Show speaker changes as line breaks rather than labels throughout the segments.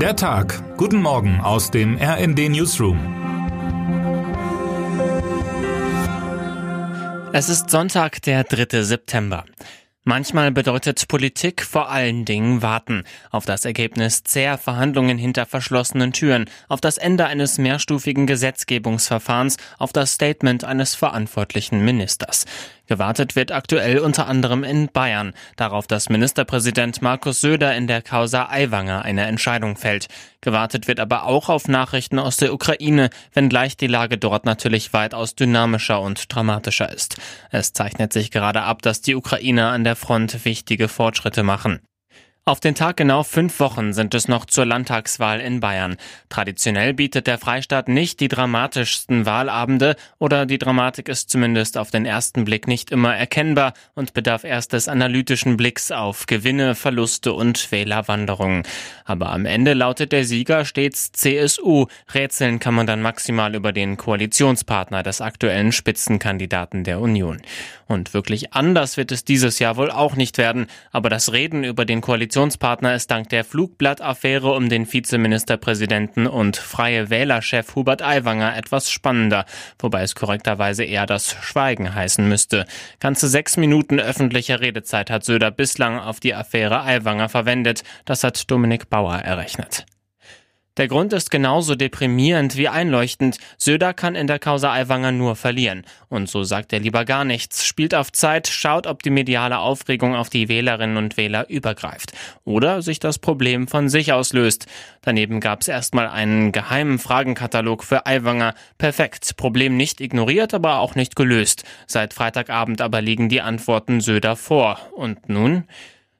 Der Tag. Guten Morgen aus dem RND Newsroom.
Es ist Sonntag, der 3. September. Manchmal bedeutet Politik vor allen Dingen warten. Auf das Ergebnis zäher Verhandlungen hinter verschlossenen Türen, auf das Ende eines mehrstufigen Gesetzgebungsverfahrens, auf das Statement eines verantwortlichen Ministers. Gewartet wird aktuell unter anderem in Bayern darauf, dass Ministerpräsident Markus Söder in der Causa Aiwanger eine Entscheidung fällt. Gewartet wird aber auch auf Nachrichten aus der Ukraine, wenngleich die Lage dort natürlich weitaus dynamischer und dramatischer ist. Es zeichnet sich gerade ab, dass die Ukrainer an der Front wichtige Fortschritte machen. Auf den Tag genau fünf Wochen sind es noch zur Landtagswahl in Bayern. Traditionell bietet der Freistaat nicht die dramatischsten Wahlabende oder die Dramatik ist zumindest auf den ersten Blick nicht immer erkennbar und bedarf erst des analytischen Blicks auf Gewinne, Verluste und Wählerwanderungen. Aber am Ende lautet der Sieger stets CSU. Rätseln kann man dann maximal über den Koalitionspartner des aktuellen Spitzenkandidaten der Union. Und wirklich anders wird es dieses Jahr wohl auch nicht werden, aber das Reden über den Koalitionspartner Koalitionspartner ist dank der Flugblattaffäre um den Vizeministerpräsidenten und Freie Wählerchef Hubert Aiwanger etwas spannender, wobei es korrekterweise eher das Schweigen heißen müsste. Ganze sechs Minuten öffentlicher Redezeit hat Söder bislang auf die Affäre Aiwanger verwendet. Das hat Dominik Bauer errechnet. Der Grund ist genauso deprimierend wie einleuchtend. Söder kann in der Causa Aiwanger nur verlieren. Und so sagt er lieber gar nichts, spielt auf Zeit, schaut, ob die mediale Aufregung auf die Wählerinnen und Wähler übergreift. Oder sich das Problem von sich aus löst. Daneben gab es erstmal einen geheimen Fragenkatalog für Aiwanger. Perfekt. Problem nicht ignoriert, aber auch nicht gelöst. Seit Freitagabend aber liegen die Antworten Söder vor. Und nun?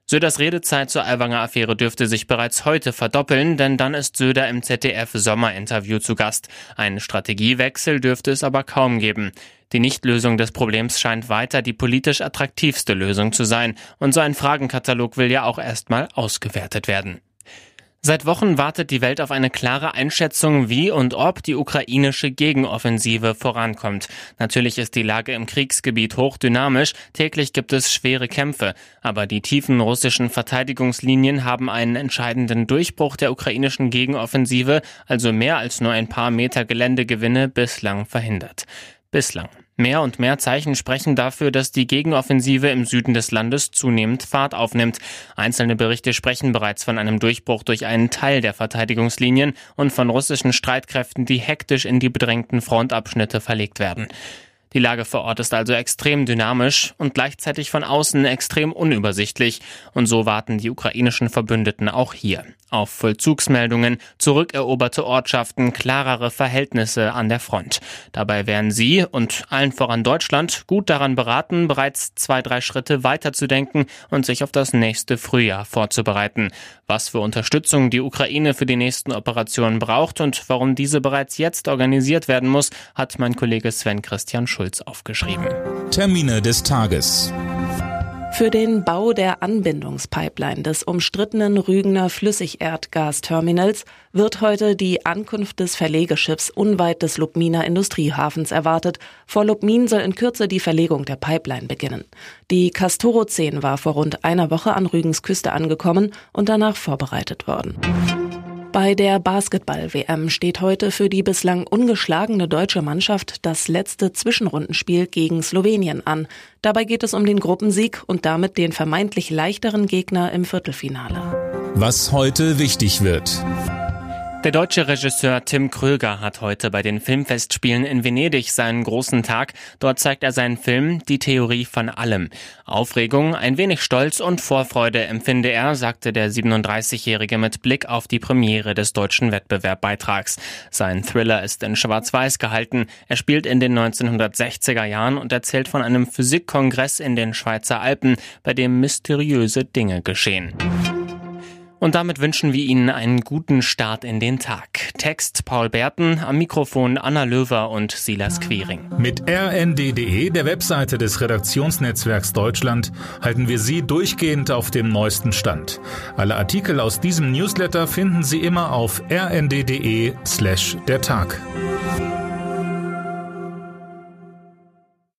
Söders Redezeit zur Aiwanger Affäre dürfte sich bereits heute verdoppeln, denn dann ist Söder im ZDF Sommerinterview zu Gast. Einen Strategiewechsel dürfte es aber kaum geben. Die Nichtlösung des Problems scheint weiter die politisch attraktivste Lösung zu sein, und so ein Fragenkatalog will ja auch erstmal ausgewertet werden. Seit Wochen wartet die Welt auf eine klare Einschätzung, wie und ob die ukrainische Gegenoffensive vorankommt. Natürlich ist die Lage im Kriegsgebiet hochdynamisch, täglich gibt es schwere Kämpfe, aber die tiefen russischen Verteidigungslinien haben einen entscheidenden Durchbruch der ukrainischen Gegenoffensive, also mehr als nur ein paar Meter Geländegewinne, bislang verhindert. Bislang. Mehr und mehr Zeichen sprechen dafür, dass die Gegenoffensive im Süden des Landes zunehmend Fahrt aufnimmt. Einzelne Berichte sprechen bereits von einem Durchbruch durch einen Teil der Verteidigungslinien und von russischen Streitkräften, die hektisch in die bedrängten Frontabschnitte verlegt werden. Die Lage vor Ort ist also extrem dynamisch und gleichzeitig von außen extrem unübersichtlich. Und so warten die ukrainischen Verbündeten auch hier auf Vollzugsmeldungen, zurückeroberte Ortschaften, klarere Verhältnisse an der Front. Dabei wären sie und allen voran Deutschland gut daran beraten, bereits zwei, drei Schritte weiterzudenken und sich auf das nächste Frühjahr vorzubereiten. Was für Unterstützung die Ukraine für die nächsten Operationen braucht und warum diese bereits jetzt organisiert werden muss, hat mein Kollege Sven Christian Schulz aufgeschrieben.
Termine des Tages.
Für den Bau der Anbindungspipeline des umstrittenen Rügener Flüssigerdgasterminals wird heute die Ankunft des Verlegeschiffs unweit des Lubminer Industriehafens erwartet. Vor Lubmin soll in Kürze die Verlegung der Pipeline beginnen. Die Castoro 10 war vor rund einer Woche an Rügens Küste angekommen und danach vorbereitet worden. Bei der Basketball-WM steht heute für die bislang ungeschlagene deutsche Mannschaft das letzte Zwischenrundenspiel gegen Slowenien an. Dabei geht es um den Gruppensieg und damit den vermeintlich leichteren Gegner im Viertelfinale.
Was heute wichtig wird.
Der deutsche Regisseur Tim Kröger hat heute bei den Filmfestspielen in Venedig seinen großen Tag. Dort zeigt er seinen Film Die Theorie von allem. Aufregung, ein wenig Stolz und Vorfreude empfinde er, sagte der 37-Jährige mit Blick auf die Premiere des deutschen Wettbewerbbeitrags. Sein Thriller ist in Schwarz-Weiß gehalten. Er spielt in den 1960er Jahren und erzählt von einem Physikkongress in den Schweizer Alpen, bei dem mysteriöse Dinge geschehen. Und damit wünschen wir Ihnen einen guten Start in den Tag. Text Paul Berten, am Mikrofon Anna Löwer und Silas Quiring.
Mit rnd.de, der Webseite des Redaktionsnetzwerks Deutschland, halten wir Sie durchgehend auf dem neuesten Stand. Alle Artikel aus diesem Newsletter finden Sie immer auf rnd.de slash der Tag.